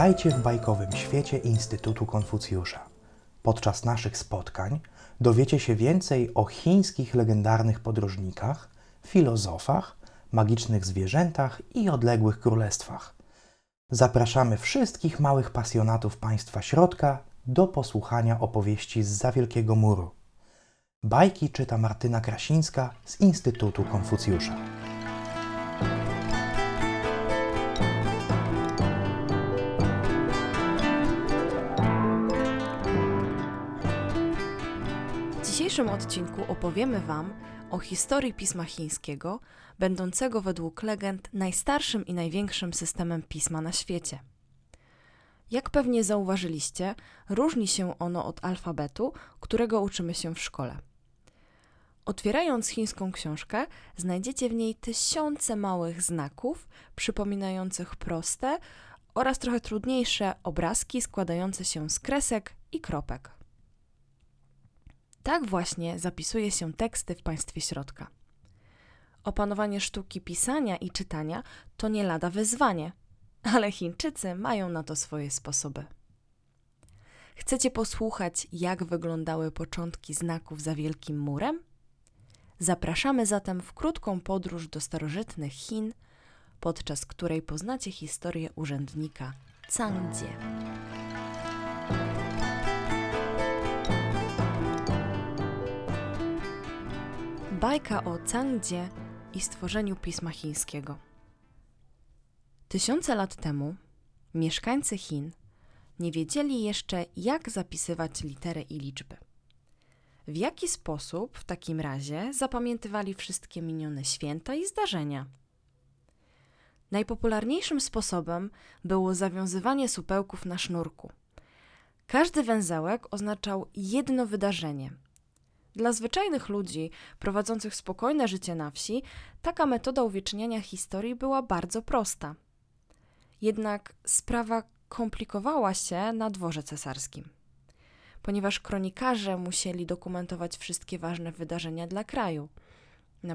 Witajcie w bajkowym świecie Instytutu Konfucjusza. Podczas naszych spotkań dowiecie się więcej o chińskich legendarnych podróżnikach, filozofach, magicznych zwierzętach i odległych królestwach. Zapraszamy wszystkich małych pasjonatów państwa środka do posłuchania opowieści z za Wielkiego Muru. Bajki czyta Martyna Krasińska z Instytutu Konfucjusza. Dzisiejszym odcinku opowiemy Wam o historii pisma chińskiego, będącego według legend najstarszym i największym systemem pisma na świecie. Jak pewnie zauważyliście, różni się ono od alfabetu, którego uczymy się w szkole. Otwierając chińską książkę, znajdziecie w niej tysiące małych znaków przypominających proste oraz trochę trudniejsze obrazki składające się z kresek i kropek. Tak właśnie zapisuje się teksty w państwie środka. Opanowanie sztuki pisania i czytania to nie lada wyzwanie, ale Chińczycy mają na to swoje sposoby. Chcecie posłuchać, jak wyglądały początki znaków za Wielkim Murem? Zapraszamy zatem w krótką podróż do starożytnych Chin, podczas której poznacie historię urzędnika Cangdzie. Bajka o Cangdzie i stworzeniu pisma chińskiego. Tysiące lat temu mieszkańcy Chin nie wiedzieli jeszcze, jak zapisywać litery i liczby. W jaki sposób w takim razie zapamiętywali wszystkie minione święta i zdarzenia? Najpopularniejszym sposobem było zawiązywanie supełków na sznurku. Każdy węzełek oznaczał jedno wydarzenie. Dla zwyczajnych ludzi prowadzących spokojne życie na wsi, taka metoda uwieczniania historii była bardzo prosta. Jednak sprawa komplikowała się na dworze cesarskim ponieważ kronikarze musieli dokumentować wszystkie ważne wydarzenia dla kraju,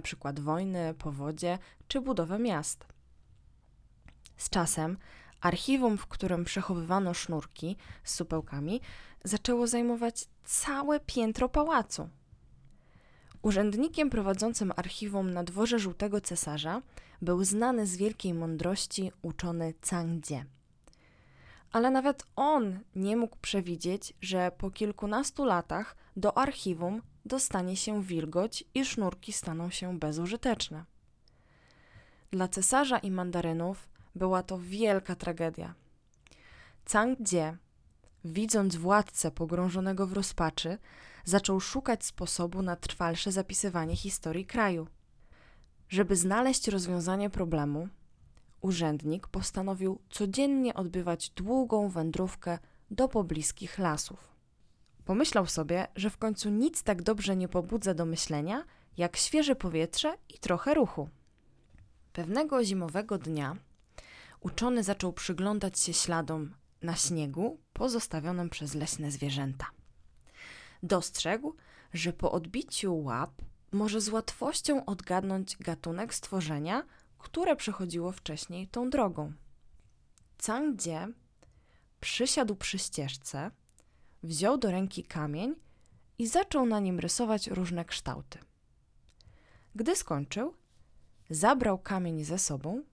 przykład wojny, powodzie czy budowę miast. Z czasem archiwum, w którym przechowywano sznurki z supełkami, zaczęło zajmować całe piętro pałacu. Urzędnikiem prowadzącym archiwum na dworze żółtego cesarza był znany z wielkiej mądrości uczony Cangdzie ale nawet on nie mógł przewidzieć, że po kilkunastu latach do archiwum dostanie się wilgoć i sznurki staną się bezużyteczne. Dla cesarza i mandarynów była to wielka tragedia. Cang Jie, widząc władcę pogrążonego w rozpaczy, zaczął szukać sposobu na trwalsze zapisywanie historii kraju. Żeby znaleźć rozwiązanie problemu, urzędnik postanowił codziennie odbywać długą wędrówkę do pobliskich lasów. Pomyślał sobie, że w końcu nic tak dobrze nie pobudza do myślenia, jak świeże powietrze i trochę ruchu. Pewnego zimowego dnia uczony zaczął przyglądać się śladom na śniegu pozostawionym przez leśne zwierzęta. Dostrzegł, że po odbiciu łap może z łatwością odgadnąć gatunek stworzenia, które przechodziło wcześniej tą drogą. Cangdzie przysiadł przy ścieżce, wziął do ręki kamień i zaczął na nim rysować różne kształty. Gdy skończył, zabrał kamień ze sobą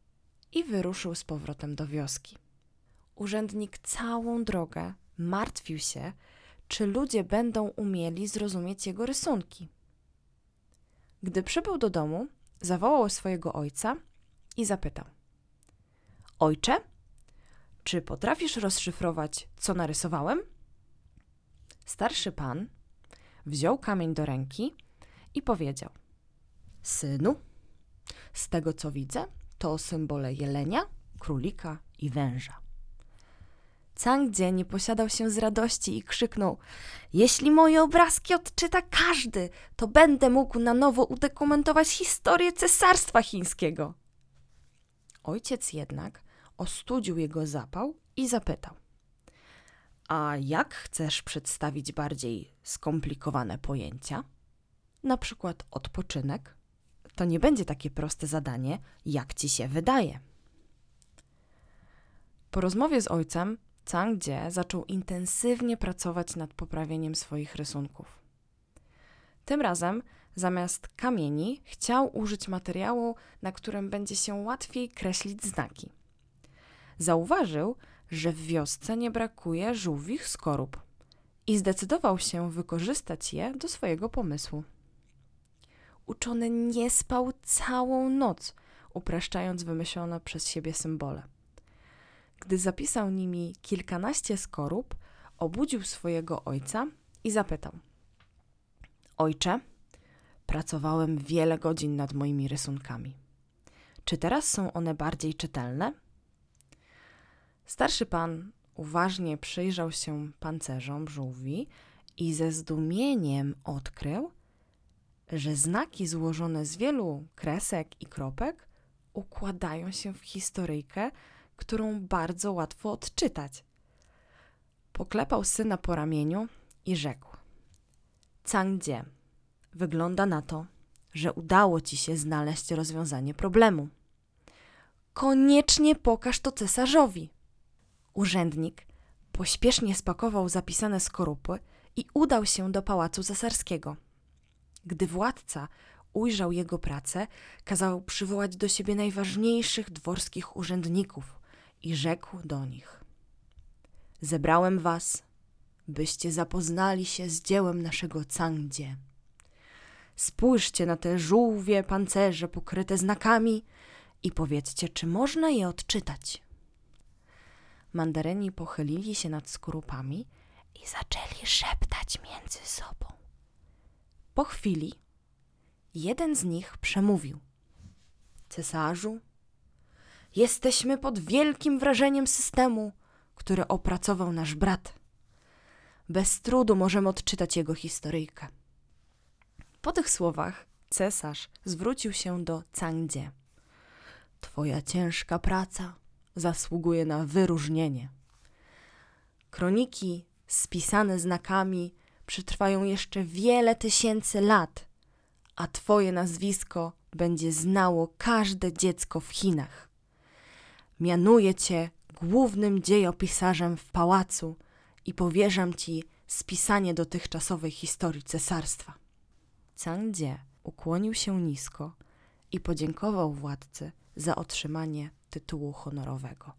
i wyruszył z powrotem do wioski. Urzędnik całą drogę martwił się, czy ludzie będą umieli zrozumieć jego rysunki. Gdy przybył do domu, zawołał swojego ojca i zapytał: Ojcze, czy potrafisz rozszyfrować, co narysowałem? Starszy pan wziął kamień do ręki i powiedział: Synu, z tego co widzę, to symbole jelenia, królika i węża. Cangdzie nie posiadał się z radości i krzyknął: Jeśli moje obrazki odczyta każdy, to będę mógł na nowo udokumentować historię cesarstwa chińskiego. Ojciec jednak ostudził jego zapał i zapytał: A jak chcesz przedstawić bardziej skomplikowane pojęcia? Na przykład odpoczynek? To nie będzie takie proste zadanie, jak ci się wydaje. Po rozmowie z ojcem, Cang Jie zaczął intensywnie pracować nad poprawieniem swoich rysunków. Tym razem, zamiast kamieni, chciał użyć materiału, na którym będzie się łatwiej kreślić znaki. Zauważył, że w wiosce nie brakuje żółwich skorup i zdecydował się wykorzystać je do swojego pomysłu. Uczony nie spał całą noc, upraszczając wymyślone przez siebie symbole. Gdy zapisał nimi kilkanaście skorup, obudził swojego ojca i zapytał: Ojcze, pracowałem wiele godzin nad moimi rysunkami. Czy teraz są one bardziej czytelne? Starszy pan uważnie przyjrzał się pancerzom żółwi i ze zdumieniem odkrył, że znaki złożone z wielu kresek i kropek układają się w historyjkę, którą bardzo łatwo odczytać. Poklepał syna po ramieniu i rzekł: Cangdzie, wygląda na to, że udało ci się znaleźć rozwiązanie problemu. Koniecznie pokaż to cesarzowi. Urzędnik pośpiesznie spakował zapisane skorupy i udał się do pałacu cesarskiego. Gdy władca ujrzał jego pracę, kazał przywołać do siebie najważniejszych dworskich urzędników i rzekł do nich: Zebrałem was, byście zapoznali się z dziełem naszego Cangdzie. Spójrzcie na te żółwie pancerze pokryte znakami i powiedzcie, czy można je odczytać. Mandaryni pochylili się nad skorupami i zaczęli szeptać między sobą. Po chwili jeden z nich przemówił: Cesarzu, jesteśmy pod wielkim wrażeniem systemu, który opracował nasz brat. Bez trudu możemy odczytać jego historyjkę. Po tych słowach cesarz zwrócił się do Cangdzie. Twoja ciężka praca zasługuje na wyróżnienie. Kroniki spisane znakami przetrwają jeszcze wiele tysięcy lat, a Twoje nazwisko będzie znało każde dziecko w Chinach. Mianuję Cię głównym dziejopisarzem w pałacu i powierzam Ci spisanie dotychczasowej historii cesarstwa. Cangdzie ukłonił się nisko i podziękował władcy za otrzymanie tytułu honorowego.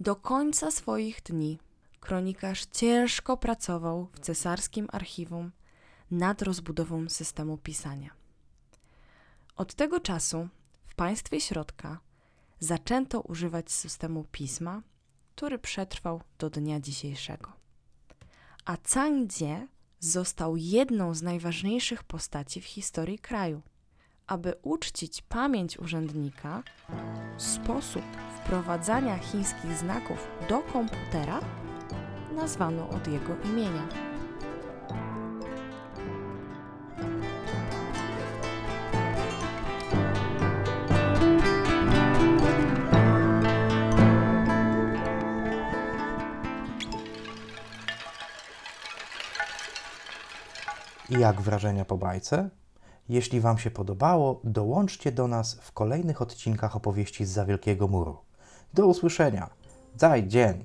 Do końca swoich dni kronikarz ciężko pracował w cesarskim archiwum nad rozbudową systemu pisania. Od tego czasu w państwie środka zaczęto używać systemu pisma, który przetrwał do dnia dzisiejszego. A Cangdzie został jedną z najważniejszych postaci w historii kraju. Aby uczcić pamięć urzędnika, sposób wprowadzania chińskich znaków do komputera nazwano od jego imienia. Jak wrażenia po bajce? Jeśli Wam się podobało, dołączcie do nas w kolejnych odcinkach opowieści z Za Wielkiego Muru. Do usłyszenia. Zaj dzień!